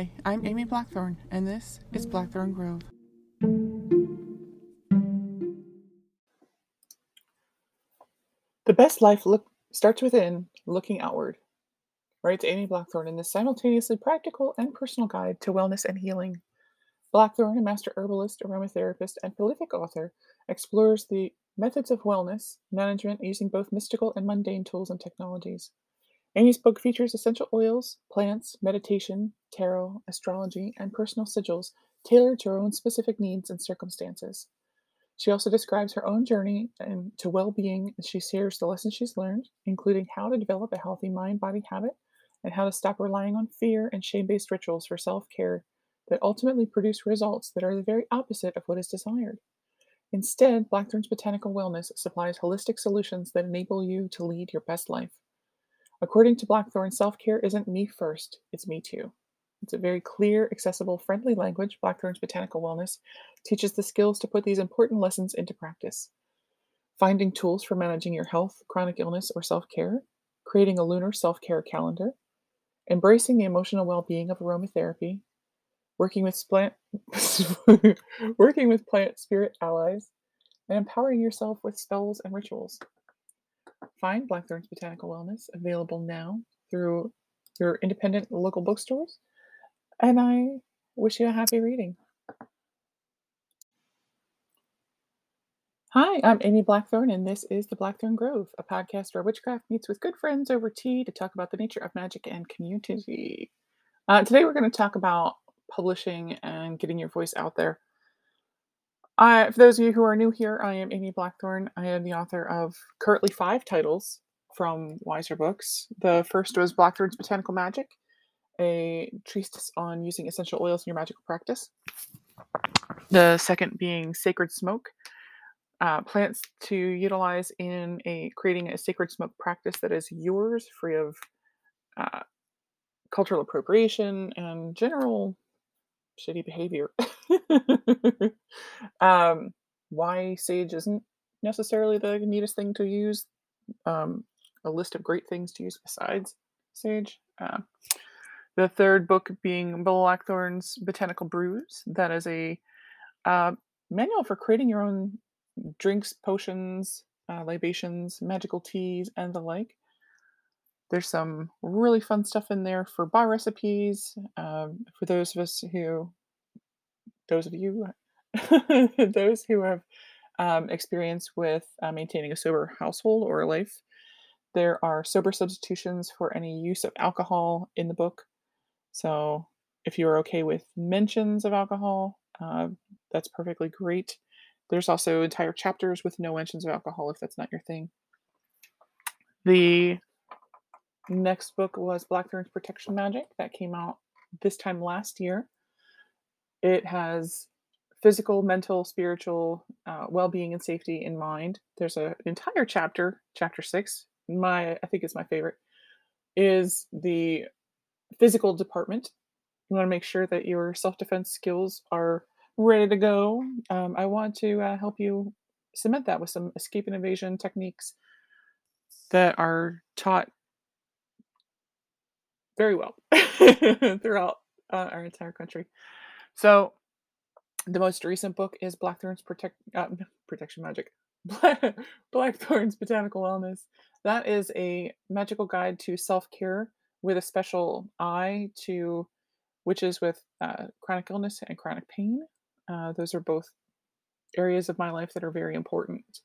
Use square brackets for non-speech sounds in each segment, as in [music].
Hi, I'm Amy Blackthorn, and this is Blackthorn Grove. The best life look starts within, looking outward. Writes Amy Blackthorn in this simultaneously practical and personal guide to wellness and healing. Blackthorn, a master herbalist, aromatherapist, and prolific author, explores the methods of wellness management using both mystical and mundane tools and technologies. Amy's book features essential oils, plants, meditation, tarot, astrology, and personal sigils tailored to her own specific needs and circumstances. She also describes her own journey to well being as she shares the lessons she's learned, including how to develop a healthy mind body habit and how to stop relying on fear and shame based rituals for self care that ultimately produce results that are the very opposite of what is desired. Instead, Blackthorn's Botanical Wellness supplies holistic solutions that enable you to lead your best life. According to Blackthorn, self care isn't me first, it's me too. It's a very clear, accessible, friendly language. Blackthorn's Botanical Wellness teaches the skills to put these important lessons into practice. Finding tools for managing your health, chronic illness, or self care, creating a lunar self care calendar, embracing the emotional well being of aromatherapy, working with plant, [laughs] working with plant spirit allies, and empowering yourself with spells and rituals. Find Blackthorn's Botanical Wellness available now through your independent local bookstores. And I wish you a happy reading. Hi, I'm Amy Blackthorn, and this is the Blackthorn Grove, a podcast where witchcraft meets with good friends over tea to talk about the nature of magic and community. Uh, today, we're going to talk about publishing and getting your voice out there. I, for those of you who are new here, I am Amy Blackthorn. I am the author of currently five titles from Weiser Books. The first was Blackthorn's Botanical Magic, a treatise on using essential oils in your magical practice. The second being Sacred Smoke, uh, plants to utilize in a creating a sacred smoke practice that is yours, free of uh, cultural appropriation and general shitty behavior. [laughs] [laughs] um, why sage isn't necessarily the neatest thing to use. Um, a list of great things to use besides sage. Uh, the third book being Blackthorn's Botanical Brews. That is a uh, manual for creating your own drinks, potions, uh, libations, magical teas, and the like. There's some really fun stuff in there for bar recipes. Um, for those of us who, those of you, [laughs] those who have um, experience with uh, maintaining a sober household or life, there are sober substitutions for any use of alcohol in the book. So if you are okay with mentions of alcohol, uh, that's perfectly great. There's also entire chapters with no mentions of alcohol if that's not your thing. The Next book was Blackthorn's Protection Magic that came out this time last year. It has physical, mental, spiritual uh, well-being and safety in mind. There's an entire chapter, chapter six. My I think it's my favorite. Is the physical department. You want to make sure that your self-defense skills are ready to go. Um, I want to uh, help you cement that with some escape and evasion techniques that are taught very well [laughs] throughout uh, our entire country. So, the most recent book is Blackthorn's Protect uh, [laughs] Protection Magic, [laughs] Blackthorn's Botanical Wellness. That is a magical guide to self care with a special eye to witches with uh, chronic illness and chronic pain. Uh, those are both areas of my life that are very important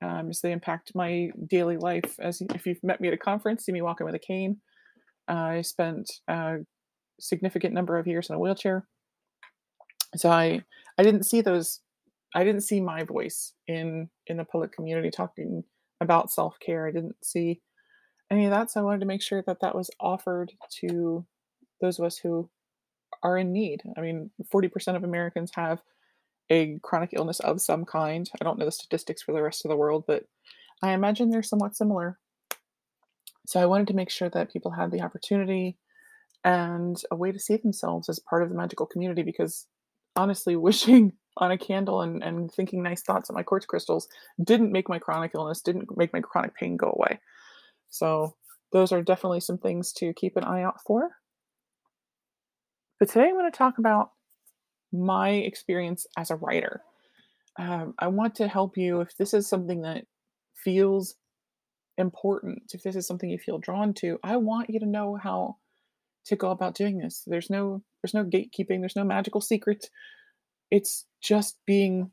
um, as they impact my daily life. As if you've met me at a conference, see me walking with a cane. I spent a significant number of years in a wheelchair. So I I didn't see those I didn't see my voice in in the public community talking about self-care. I didn't see any of that, so I wanted to make sure that that was offered to those of us who are in need. I mean, 40% of Americans have a chronic illness of some kind. I don't know the statistics for the rest of the world, but I imagine they're somewhat similar. So I wanted to make sure that people had the opportunity and a way to see themselves as part of the magical community because honestly, [laughs] wishing on a candle and, and thinking nice thoughts on my quartz crystals didn't make my chronic illness, didn't make my chronic pain go away. So those are definitely some things to keep an eye out for. But today I'm going to talk about my experience as a writer. Um, I want to help you if this is something that feels important, if this is something you feel drawn to, I want you to know how to go about doing this. There's no there's no gatekeeping, there's no magical secret. It's just being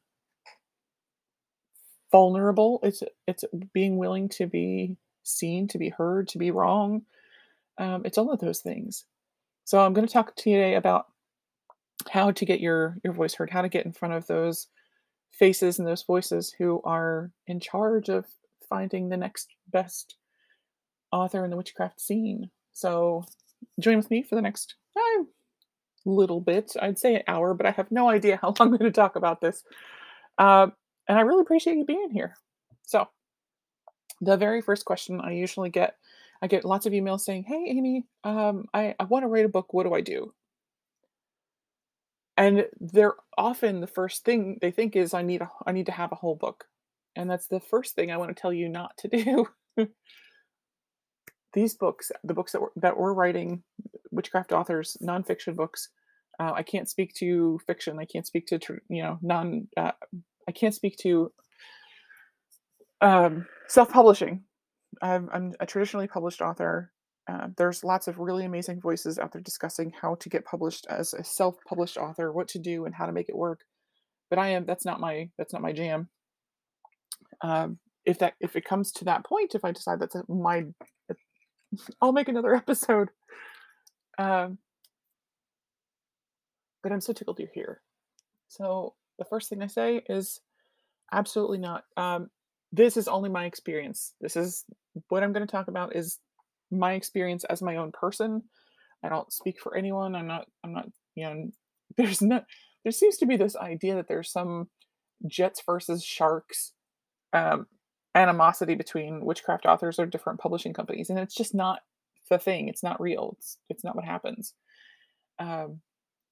vulnerable. It's it's being willing to be seen, to be heard, to be wrong. Um, it's all of those things. So I'm going to talk to you today about how to get your your voice heard, how to get in front of those faces and those voices who are in charge of finding the next best author in the witchcraft scene. So join with me for the next uh, little bit. I'd say an hour, but I have no idea how long I'm going to talk about this. Uh, and I really appreciate you being here. So, the very first question I usually get, I get lots of emails saying, "Hey, Amy, um, I, I want to write a book. What do I do?" And they're often the first thing they think is, "I need a, I need to have a whole book," and that's the first thing I want to tell you not to do. [laughs] These books, the books that we're, that we're writing, witchcraft authors, nonfiction books. Uh, I can't speak to fiction. I can't speak to you know non. Uh, I can't speak to um, self-publishing. I'm, I'm, a traditionally published author. Uh, there's lots of really amazing voices out there discussing how to get published as a self-published author, what to do, and how to make it work. But I am that's not my that's not my jam. Um, if that if it comes to that point, if I decide that's my, [laughs] I'll make another episode. Um, but I'm so tickled you're here. So the first thing I say is absolutely not. Um, this is only my experience. This is what I'm going to talk about is my experience as my own person. I don't speak for anyone. I'm not. I'm not. You know. [laughs] There's no. There seems to be this idea that there's some Jets versus Sharks um, animosity between witchcraft authors or different publishing companies, and it's just not the thing. It's not real. It's it's not what happens. Um,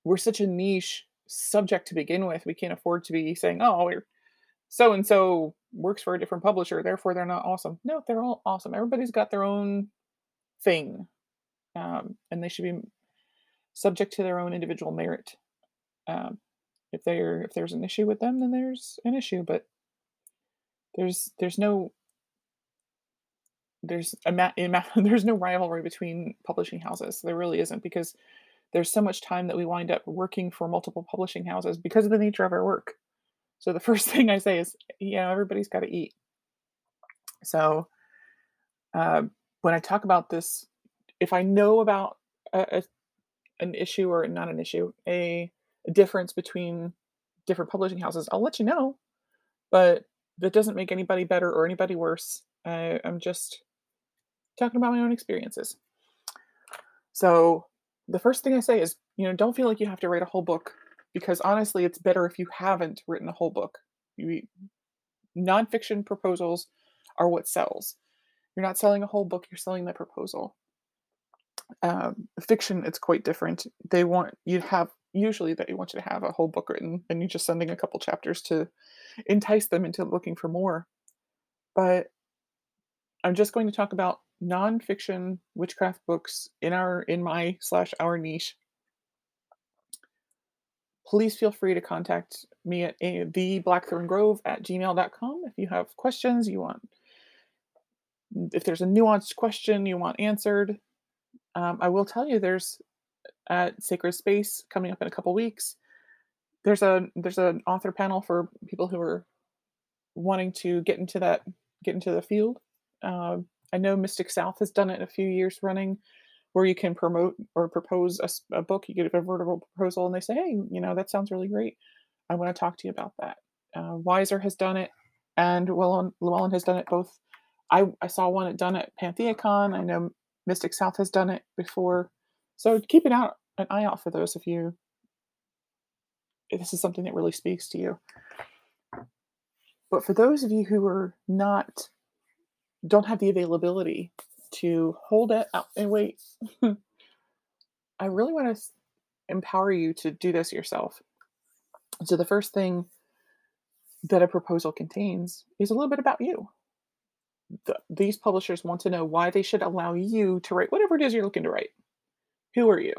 we're such a niche subject to begin with. We can't afford to be saying, "Oh, we're so and so works for a different publisher, therefore they're not awesome." No, they're all awesome. Everybody's got their own thing, um, and they should be subject to their own individual merit. Um, if if there's an issue with them, then there's an issue. But there's there's no there's a ma- [laughs] there's no rivalry between publishing houses. There really isn't because there's so much time that we wind up working for multiple publishing houses because of the nature of our work. So the [laughs] first thing I say is, yeah, everybody's got to eat. So uh, when I talk about this, if I know about a, a, an issue or not an issue, a, a difference between different publishing houses, I'll let you know. But that doesn't make anybody better or anybody worse. I, I'm just talking about my own experiences. So the first thing I say is, you know, don't feel like you have to write a whole book because honestly, it's better if you haven't written a whole book. You, nonfiction proposals are what sells. You're not selling a whole book, you're selling the proposal. Um, fiction, it's quite different. They want you to have, usually, that you want you to have a whole book written and you're just sending a couple chapters to entice them into looking for more. But I'm just going to talk about nonfiction witchcraft books in our in my slash our niche please feel free to contact me at the blackthorn grove at gmail.com if you have questions you want if there's a nuanced question you want answered um, i will tell you there's at sacred space coming up in a couple weeks there's a there's an author panel for people who are wanting to get into that get into the field uh, I know Mystic South has done it a few years running, where you can promote or propose a, a book. You get a vertical proposal, and they say, "Hey, you know that sounds really great. I want to talk to you about that." Uh, Weiser has done it, and Llewellyn, Llewellyn has done it both. I, I saw one done at PantheaCon. I know Mystic South has done it before, so keep an out an eye out for those of you if this is something that really speaks to you. But for those of you who are not don't have the availability to hold it out and wait. [laughs] I really want to empower you to do this yourself. So, the first thing that a proposal contains is a little bit about you. The, these publishers want to know why they should allow you to write whatever it is you're looking to write. Who are you?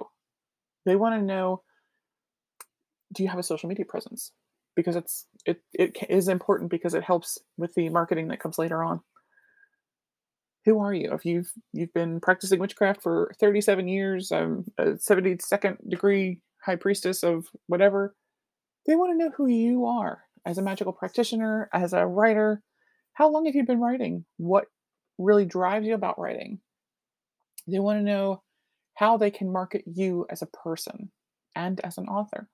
They want to know do you have a social media presence? Because it's it it is important because it helps with the marketing that comes later on. Who are you? If you've you've been practicing witchcraft for 37 years, um, a 72nd degree high priestess of whatever, they want to know who you are as a magical practitioner, as a writer. How long have you been writing? What really drives you about writing? They want to know how they can market you as a person and as an author.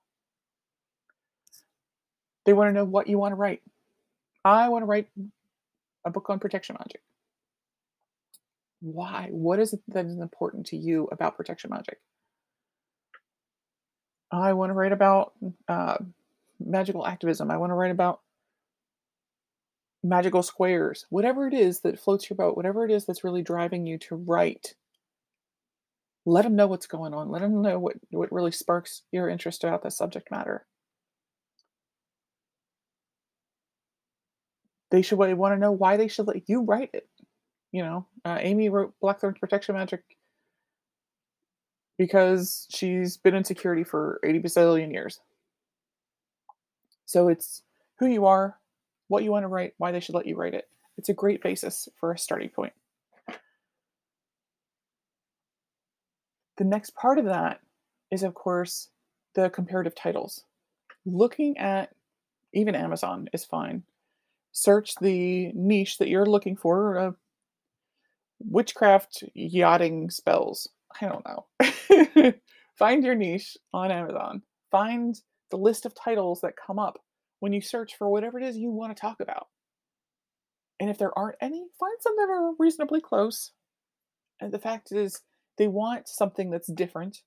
They want to know what you want to write. I want to write a book on protection magic. Why? What is it that is important to you about protection magic? I want to write about uh, magical activism. I want to write about magical squares. Whatever it is that floats your boat, whatever it is that's really driving you to write, let them know what's going on. Let them know what, what really sparks your interest about the subject matter. They should want to know why they should let you write it. You know, uh, Amy wrote Blackthorn's Protection Magic because she's been in security for 80 bazillion years. So it's who you are, what you want to write, why they should let you write it. It's a great basis for a starting point. The next part of that is, of course, the comparative titles. Looking at even Amazon is fine. Search the niche that you're looking for. Uh, witchcraft yachting spells. I don't know. [laughs] Find your niche on Amazon. Find the list of titles that come up when you search for whatever it is you want to talk about. And if there aren't any, find some that are reasonably close. And the fact is, they want something that's different.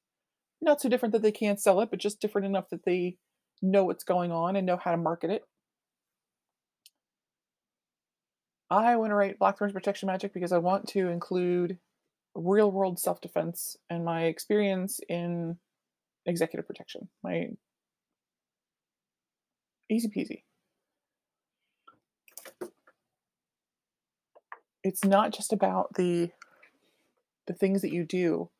Not so different that they can't sell it, but just different enough that they know what's going on and know how to market it. I want to write Blackthorn's Protection Magic because I want to include real world self defense and my experience in executive protection. My easy peasy. It's not just about the the things that you do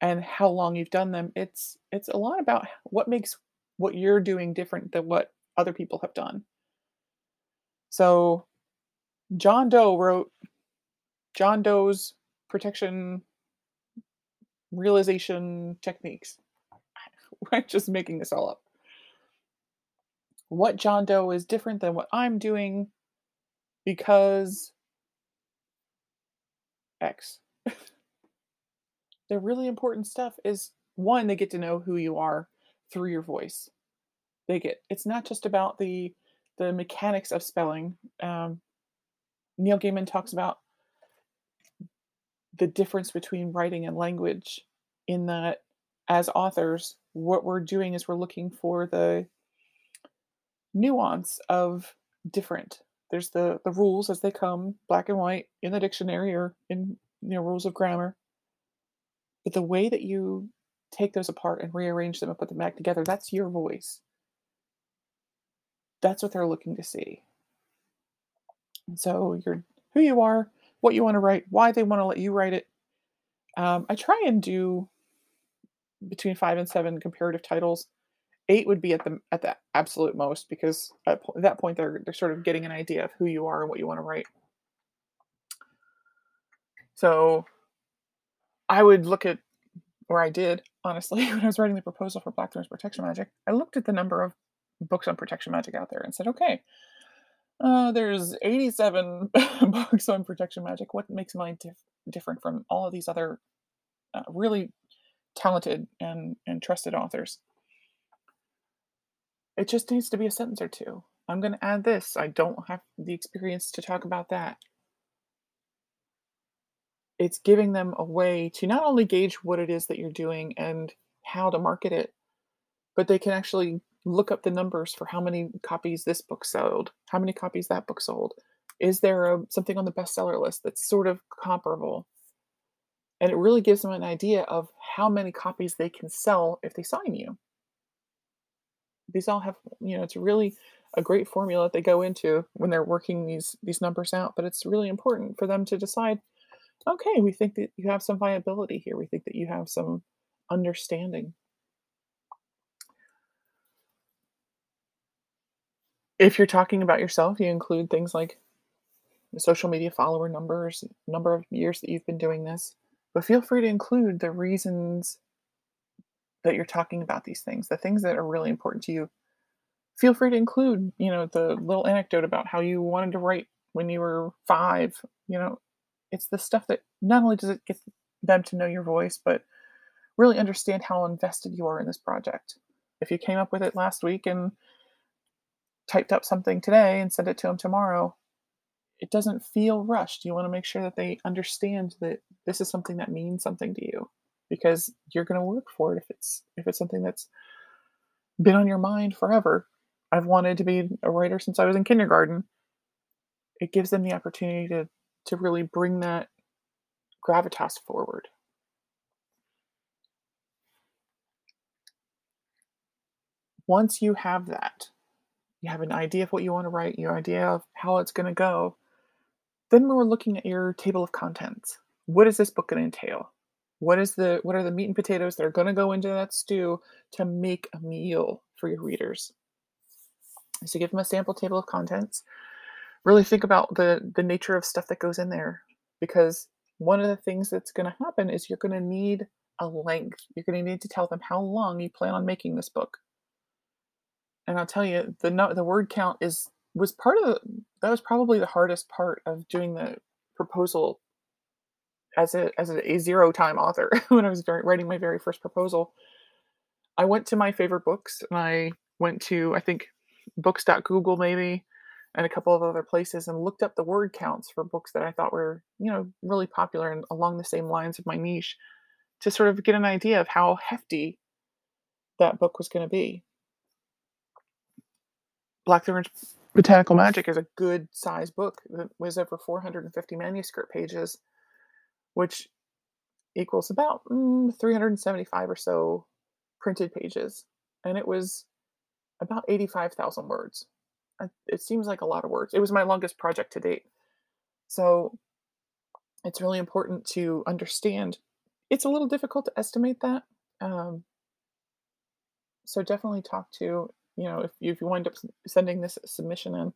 and how long you've done them. It's it's a lot about what makes what you're doing different than what other people have done. So John Doe wrote John Doe's protection realization techniques. [laughs] I'm just making this all up. What John Doe is different than what I'm doing because X. the really important stuff is one, they get to know who you are through your voice. They get it's not just about the the mechanics of spelling. Um, Neil Gaiman talks about the difference between writing and language in that as authors what we're doing is we're looking for the nuance of different there's the the rules as they come black and white in the dictionary or in you know rules of grammar but the way that you take those apart and rearrange them and put them back together that's your voice that's what they're looking to see so you're who you are what you want to write, why they want to let you write it. Um, I try and do between five and seven comparative titles. Eight would be at the at the absolute most because at, at that point they're they're sort of getting an idea of who you are and what you want to write. So I would look at, or I did honestly, [laughs] when I was writing the proposal for Blackthorn's Protection Magic, I looked at the number of books on protection magic out there and said, okay, uh, there's 87 [laughs] books on protection magic. What makes mine dif- different from all of these other uh, really talented and, and trusted authors? It just needs to be a sentence or two. I'm going to add this. I don't have the experience to talk about that. It's giving them a way to not only gauge what it is that you're doing and how to market it, but they can actually look up the numbers for how many copies this book sold, how many copies that book sold. Is there a, something on the bestseller list that's sort of comparable? And it really gives them an idea of how many copies they can sell if they sign you. These all have, you know, it's really a great formula that they go into when they're working these these numbers out. But it's really important for them to decide, okay, we think that you have some viability here. We think that you have some understanding. If you're talking about yourself, you include things like social media follower numbers, number of years that you've been doing this, but feel free to include the reasons that you're talking about these things, the things that are really important to you. Feel free to include, you know, the little anecdote about how you wanted to write when you were five, you know, it's the stuff that not only does it get them to know your voice, but really understand how invested you are in this project. If you came up with it last week and typed up something today and sent it to them tomorrow, it doesn't feel rushed. You want to make sure that they understand that this is something that means something to you because you're going to work for it if it's if it's something that's been on your mind forever. I've wanted to be a writer since I was in kindergarten. It gives them the opportunity to to really bring that gravitas forward. Once you have that, you have an idea of what you want to write, your idea of how it's going to go, then we're looking at your table of contents. What is this book going to entail? What is the what are the meat and potatoes that are going to go into that stew to make a meal for your readers? So give them a sample table of contents. Really think about the the nature of stuff that goes in there because one of the things that's going to happen is you're going to need a length. You're going to need to tell them how long you plan on making this book. And I'll tell you, the the word count is was part of the, that was probably the hardest part of doing the proposal as a as a, a zero time author [laughs] when I was writing my very first proposal. I went to my favorite books and I went to I think books.google maybe and a couple of other places and looked up the word counts for books that I thought were, you know, really popular and along the same lines of my niche to sort of get an idea of how hefty that book was going to be. Blackthorn's Botanical Magic is a good size book that was over 450 manuscript pages, which equals about mm, 375 or so printed pages. And it was about 85,000 words. It seems like a lot of words. It was my longest project to date. So it's really important to understand. It's a little difficult to estimate that. Um, so definitely talk to you know, if you, if you wind up sending this submission in,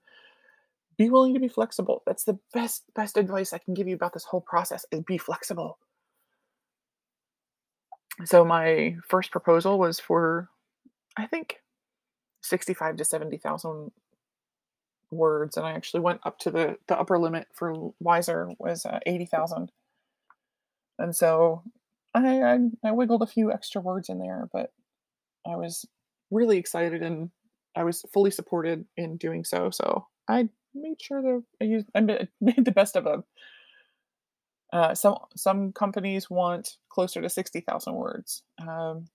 be willing to be flexible. That's the best best advice I can give you about this whole process is be flexible. So my first proposal was for I think 65 to 70,000 words and I actually went up to the the upper limit for Weiser was uh, 80,000. And so I, I I wiggled a few extra words in there, but I was really excited and I was fully supported in doing so. So I made sure that I used I made [laughs] the best of them. Uh, some some companies want closer to sixty thousand words. Um,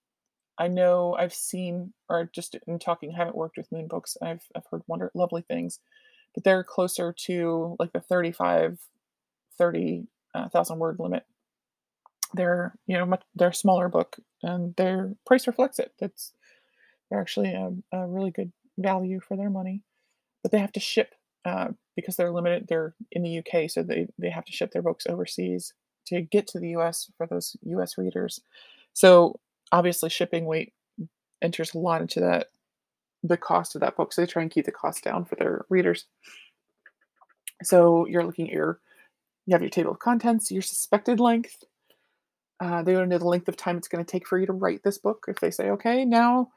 I know I've seen, or just in talking, haven't worked with Moon Books. I've I've heard wonder lovely things, but they're closer to like the 35, 30 uh, word limit. They're you know much they're smaller book and their price reflects it. That's they're actually a, a really good value for their money, but they have to ship uh, because they're limited. They're in the UK, so they they have to ship their books overseas to get to the US for those US readers. So obviously, shipping weight enters a lot into that the cost of that book. So they try and keep the cost down for their readers. So you're looking at your you have your table of contents, your suspected length. Uh, they want to know the length of time it's going to take for you to write this book. If they say, okay, now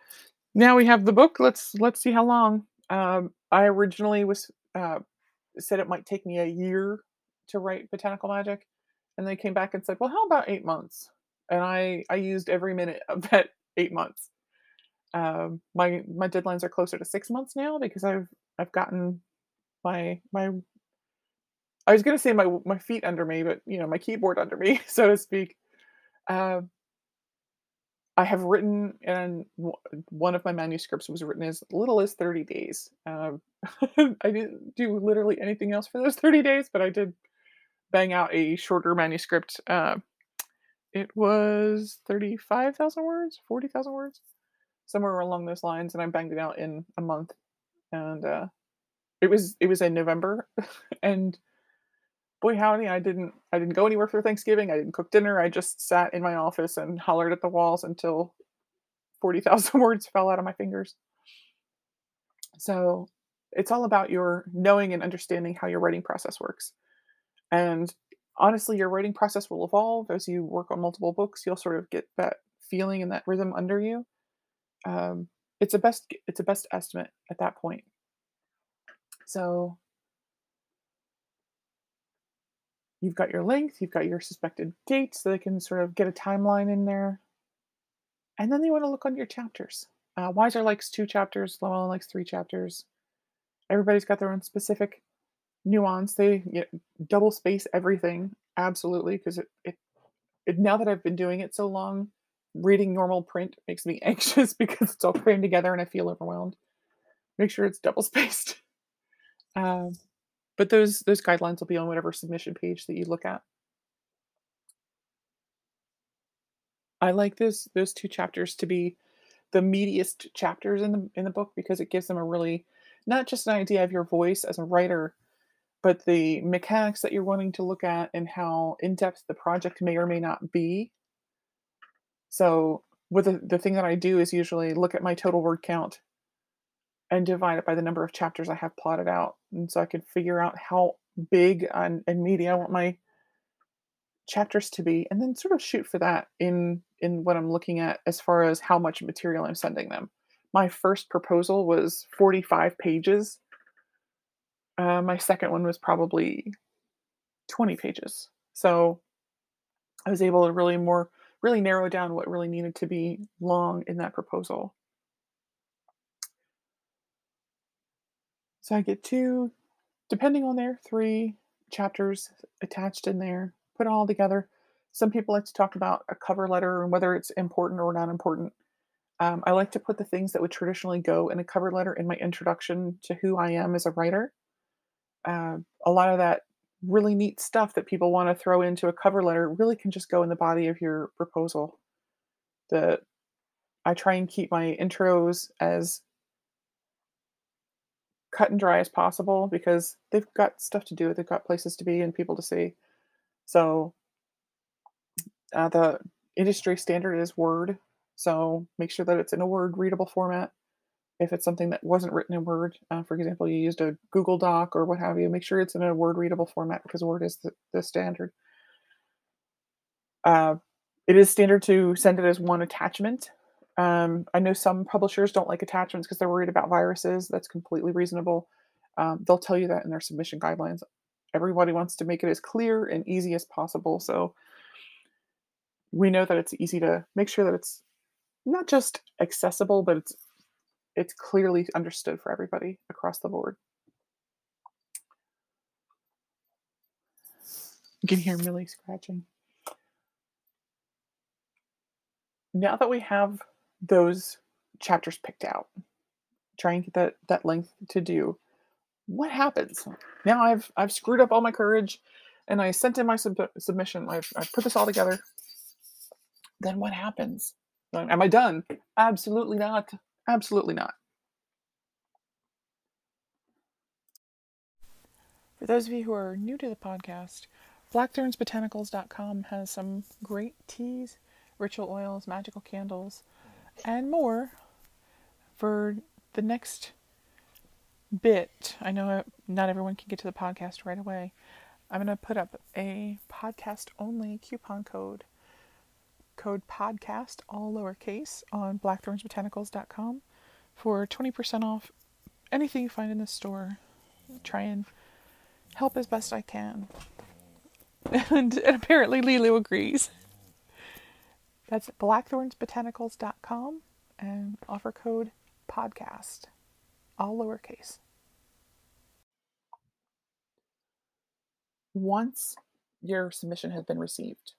now we have the book. Let's let's see how long. Um, I originally was uh, said it might take me a year to write Botanical Magic, and they came back and said, "Well, how about eight months?" And I I used every minute of that [laughs] eight months. Um, my my deadlines are closer to six months now because I've I've gotten my my I was gonna say my my feet under me, but you know my keyboard under me, [laughs] so to speak. Uh, I have written, and one of my manuscripts was written as little as 30 days. Um, [laughs] I didn't do literally anything else for those 30 days, but I did bang out a shorter manuscript. Uh, it was 35,000 words, 40,000 words, somewhere along those lines, and I banged it out in a month. And uh, it was it was in November, [laughs] and boy howdy i didn't i didn't go anywhere for thanksgiving i didn't cook dinner i just sat in my office and hollered at the walls until 40,000 [laughs] words fell out of my fingers so it's all about your knowing and understanding how your writing process works. And honestly, your writing process will evolve as you work on multiple books. You'll sort of get that feeling and that rhythm under you. Um, it's a best it's a best estimate at that point. So you've got your length, you've got your suspected dates, so they can sort of get a timeline in there. And then you want to look on your chapters. Uh, Weiser likes two chapters, Llewellyn likes three chapters. Everybody's got their own specific nuance. They you know, double space everything, absolutely, because it, it, it, now that I've been doing it so long, reading normal print makes me [laughs] anxious because it's all crammed together and I feel overwhelmed. Make sure it's double [laughs] spaced. Um, but those those guidelines will be on whatever submission page that you look at. I like those those two chapters to be the meatiest chapters in the in the book because it gives them a really not just an idea of your voice as a writer, but the mechanics that you're wanting to look at and how in depth the project may or may not be. So, with the, the thing that I do is usually look at my total word count and divide it by the number of chapters I have plotted out. And so I can figure out how big and, and meaty I want my chapters to be and then sort of shoot for that in in what I'm looking at as far as how much material I'm sending them. My first proposal was 45 pages. Uh, my second one was probably 20 pages. So I was able to really more really narrow down what really needed to be long in that proposal. So I get two, depending on there, three chapters attached in there, put it all together. Some people like to talk about a cover letter and whether it's important or not important. Um, I like to put the things that would traditionally go in a cover letter in my introduction to who I am as a writer. Uh, a lot of that really neat stuff that people want to throw into a cover letter really can just go in the body of your proposal. The I try and keep my intros as cut and dry as possible because they've got stuff to do, they've got places to be and people to see. So uh, the industry standard is Word, so make sure that it's in a Word readable format. If it's something that wasn't written in Word, uh, for example, you used a Google Doc or what have you, make sure it's in a Word readable format because Word is the, the standard. Uh, it is standard to send it as one attachment um, I know some publishers don't like attachments because they're worried about viruses. That's completely reasonable. Um, they'll tell you that in their submission guidelines. Everybody wants to make it as clear and easy as possible. So we know that it's easy to make sure that it's not just accessible, but it's it's clearly understood for everybody across the board. You can hear Millie scratching. Now that we have those chapters picked out. Try and get that that length to do. What happens now? I've I've screwed up all my courage, and I sent in my sub- submission. I've, I've put this all together. Then what happens? Am I done? Absolutely not. Absolutely not. For those of you who are new to the podcast, blackthornsbotanicals.com has some great teas, ritual oils, magical candles, and more for the next bit. I know not everyone can get to the podcast right away. I'm going to put up a podcast only coupon code, code podcast, all lowercase, on blackthornsbotanicals.com for 20% off anything you find in the store. Try and help as best I can. [laughs] And, and apparently Lulu agrees. That's blackthornsbotanicals.com and offer code podcast, all lowercase. Once your submission has been received,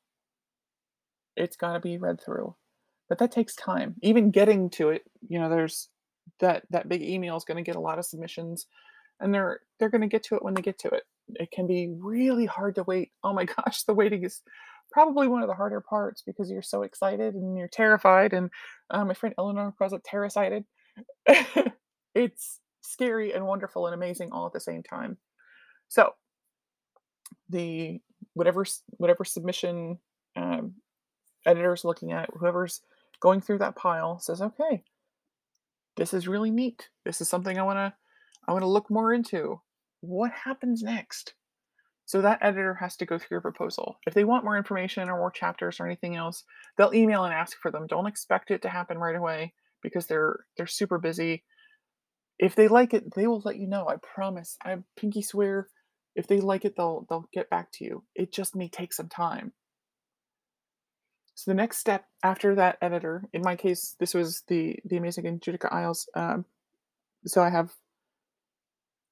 it's got to be read through. But that takes time. Even getting to it, you know, there's that that big email is going to get a lot of submissions and they're they're going to get to it when they get to it. It can be really hard to wait. Oh my [laughs] gosh, the waiting is probably one of the harder parts because you're so excited and you're terrified. And uh, my friend Eleanor calls it terracited. [laughs] it's scary and wonderful and amazing all at the same time. So the whatever whatever submission um, editor's looking at, it, whoever's going through that pile says, okay, this is really neat. This is something I want to I want to look more into what happens next. So that editor has to go through your proposal. If they want more information or more chapters or anything else, they'll email and ask for them. Don't expect it to happen right away because they're they're super busy. If they like it, they will let you know. I promise. I pinky swear if they like it, they'll they'll get back to you. It just may take some time. So the next step after that editor, in my case, this was the the amazing Judika Illes. Um, so I have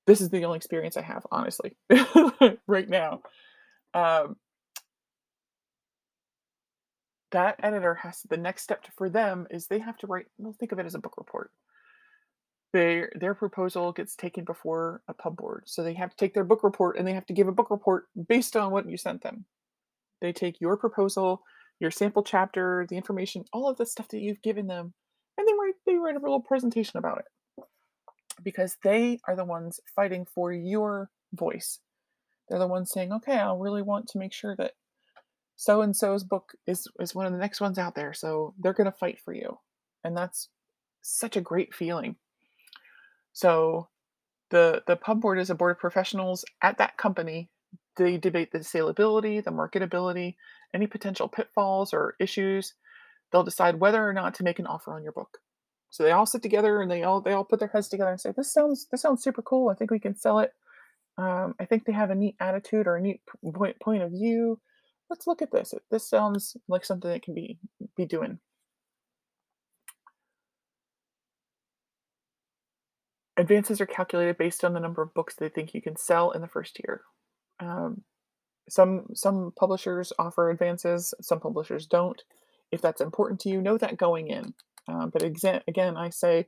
this is the only experience I have, honestly, [laughs] right now. Um, that editor has the next step for them is they have to write. Well, think of it as a book report. Their their proposal gets taken before a pub board, so they have to take their book report and they have to give a book report based on what you sent them. They take your proposal, your sample chapter, the information, all of the stuff that you've given them, and they write they write a little presentation about it because they are the ones fighting for your voice. They're the ones saying, okay, I really want to make sure that so and so's book is, is one of the next ones out there. So they're going to fight for you. And that's such a great feeling. So the, the pub board is a board of professionals at that company. They debate the saleability, the marketability, any potential pitfalls or issues. They'll decide whether or not to make an offer on your book. So they all sit together and they all they all put their heads together and say, "This sounds this sounds super cool. I think we can sell it. Um, I think they have a neat attitude or a neat point point of view. Let's look at this. This sounds like something that can be be doing." Advances are calculated based on the number of books they think you can sell in the first year. Um, some some publishers offer advances, some publishers don't. If that's important to you, know that going in. Uh, but exa- again, I say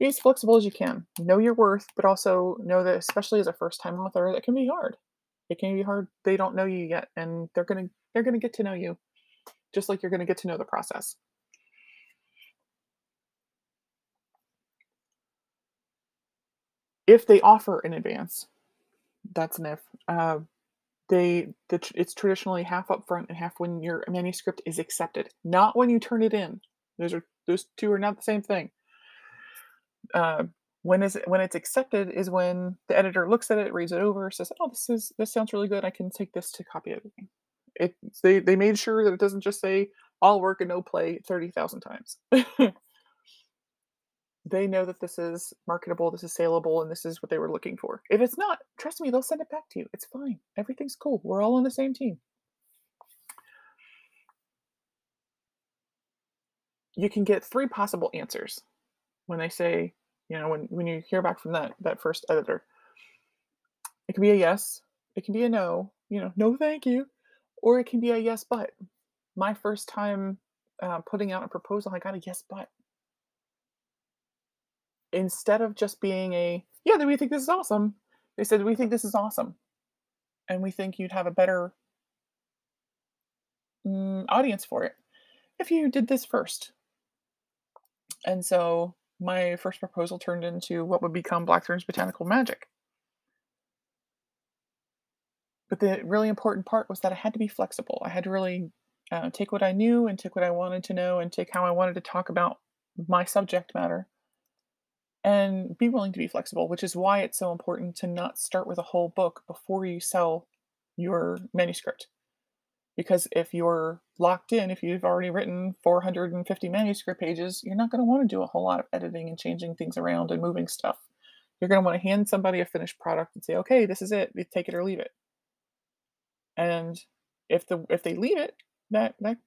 be as flexible as you can. Know your worth, but also know that, especially as a first-time author, it can be hard. It can be hard. They don't know you yet, and they're gonna they're gonna get to know you, just like you're gonna get to know the process. If they offer an advance, that's an if. Uh, they the, it's traditionally half upfront and half when your manuscript is accepted, not when you turn it in. Those are those two are not the same thing. Uh, when is it, when it's accepted is when the editor looks at it, reads it over, says, "Oh, this is this sounds really good. I can take this to copy editing." It they they made sure that it doesn't just say all work and no play thirty thousand times. [laughs] they know that this is marketable, this is saleable, and this is what they were looking for. If it's not, trust me, they'll send it back to you. It's fine. Everything's cool. We're all on the same team. you can get three possible answers when they say, you know, when, when you hear back from that that first editor. It can be a yes, it can be a no, you know, no thank you, or it can be a yes but. My first time uh, putting out a proposal, I got a yes but. Instead of just being a yeah, we think this is awesome, they said we think this is awesome, and we think you'd have a better mm, audience for it if you did this first. And so my first proposal turned into what would become Blackthorn's Botanical Magic. But the really important part was that I had to be flexible. I had to really uh, take what I knew and take what I wanted to know and take how I wanted to talk about my subject matter and be willing to be flexible, which is why it's so important to not start with a whole book before you sell your manuscript because if you're locked in, if you've already written 450 manuscript pages, you're not going to want to do a whole lot of editing and changing things around and moving stuff. You're going to want to hand somebody a finished product and say, "Okay, this is it. Take it or leave it." And if the if they leave it, that that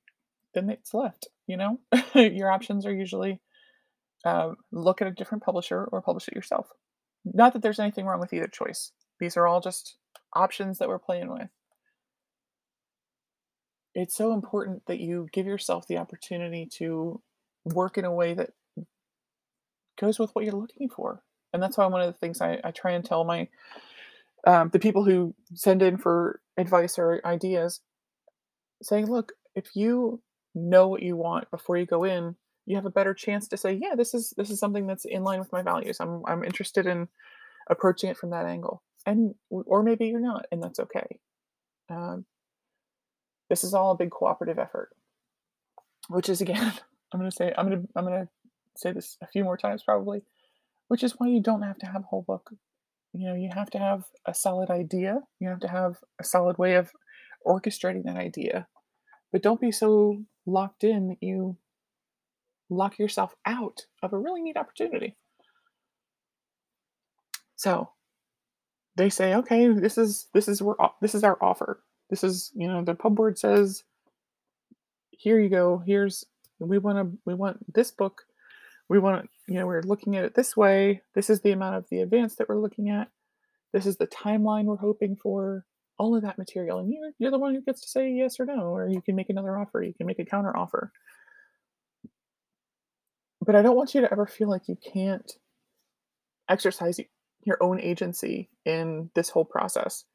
then it's left. You know, [laughs] your options are usually uh, look at a different publisher or publish it yourself. Not that there's anything wrong with either choice. These are all just options that we're playing with it's so important that you give yourself the opportunity to work in a way that goes with what you're looking for. And that's why one of the things I, I try and tell my um, the people who send in for advice or ideas, saying, look, if you know what you want before you go in, you have a better chance to say, yeah, this is this is something that's in line with my values. I'm I'm interested in approaching it from that angle, and or maybe you're not, and that's okay. Um, this is all a big cooperative effort, which is again, [laughs] I'm going to say, I'm going to, I'm going to say this a few more times probably, which is why you don't have to have a whole book. You know, you have to have a solid idea, you have to have a solid way of orchestrating that idea. But don't be so locked in that you lock yourself out of a really neat opportunity. So they say, okay, this is this is where this is our offer. This is you know the pub board says, here you go. Here's we want to we want this book. We want you know we're looking at it this way. This is the amount of the advance that we're looking at. This is the timeline we're hoping for. All of that material, and you're you're the one who gets to say yes or no, or you can make another offer. You can make a counter offer. But I don't want you to ever feel like you can't exercise your own agency in this whole process.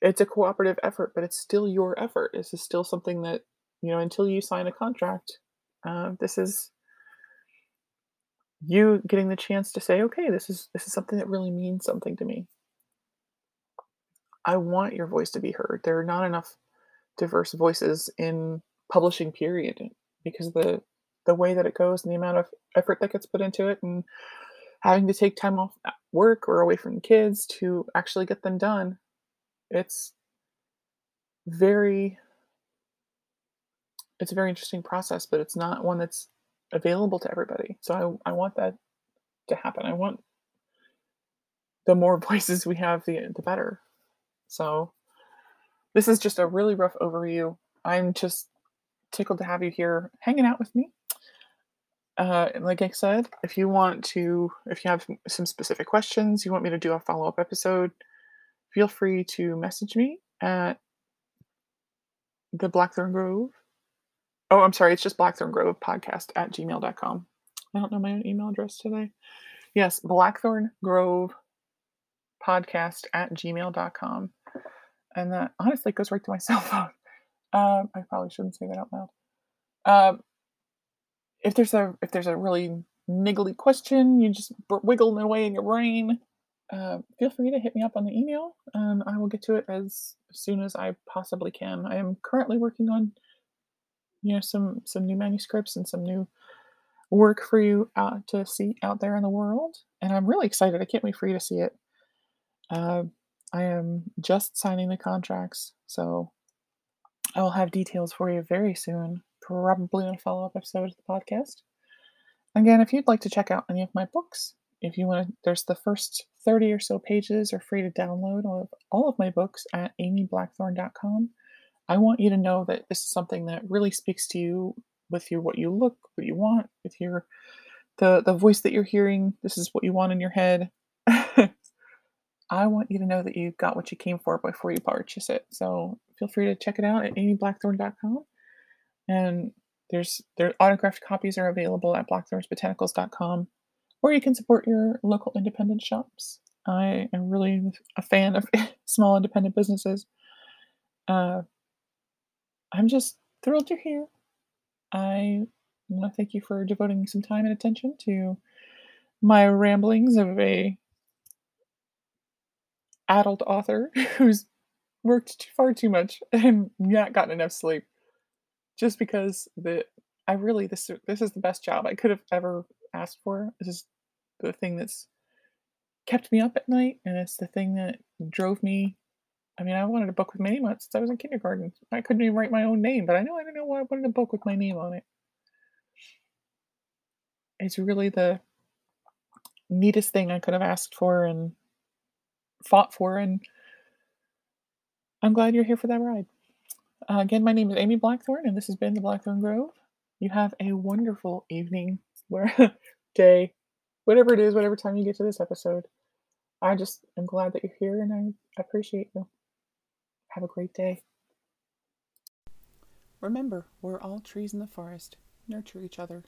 It's a cooperative effort, but it's still your effort. This is still something that, you know, until you sign a contract, uh, this is you getting the chance to say, okay, this is this is something that really means something to me. I want your voice to be heard. There are not enough diverse voices in publishing period because the the way that it goes and the amount of effort that gets put into it and having to take time off work or away from the kids to actually get them done it's very it's a very interesting process but it's not one that's available to everybody. So i, I want that to happen. I want the more [laughs] voices we have the, the better. So this is just a really rough overview. I'm just tickled to have you here hanging out with me uh, like I said, if you want to, if you have some specific questions, you want me to do a follow up episode, feel free to message me at the Blackthorn Grove. Oh, I'm sorry, it's just Blackthorn Grove podcast at gmail.com. I don't know my own email address today. Yes, Blackthorn Grove podcast at gmail.com. And that honestly goes right to my [laughs] cell phone. Um, I probably shouldn't say that out loud. Um, if there's a if there's a really niggly question, you just wiggle it away in your brain. Uh, feel free to hit me up on the email, and I will get to it as soon as I possibly can. I am currently working on, you know, some some new manuscripts and some new work for you out to see out there in the world, and I'm really excited. I can't wait for you to see it. Uh, I am just signing the contracts, so I will have details for you very soon probably a follow up episode of the podcast. Again, if you'd like to check out any of my books, if you want to, there's the first 30 or so pages are free to download of, all of my books at amyblackthorn.com. I want you to know that this is something that really speaks to you with your what you look, what you want, with your the the voice that you're hearing. This is what you want in your head. [laughs] I want you to know that you got what you came for before you purchase it. So feel free to check it out at amyblackthorn.com. And there's their autographed copies are available at blackthornsbotanicals.com, or you can support your local independent shops. I am really a fan of [laughs] small independent businesses. Uh, I'm just thrilled you're here. I want to thank you for devoting some time and attention to my ramblings of a adult author [laughs] who's worked far too much and not gotten enough sleep just because the I really this this is the best job I could have ever asked for. This is the thing that's kept me up at night, and it's the thing that drove me. I mean, I wanted a book with my name on since I was in kindergarten. I couldn't even write my own name, but I know I don't know why I wanted a book with my name on it. It's really the neatest thing I could have asked for and fought for, and I'm glad you're here for that ride. Uh, again, my name is Amy Blackthorn, and this has been the Blackthorn Grove. You have a wonderful evening, where [laughs] day, whatever it is, whatever time you get to this episode. I just am glad that you're here, and I appreciate you. Have a great day. Remember, we're all trees in the forest. Nurture each other.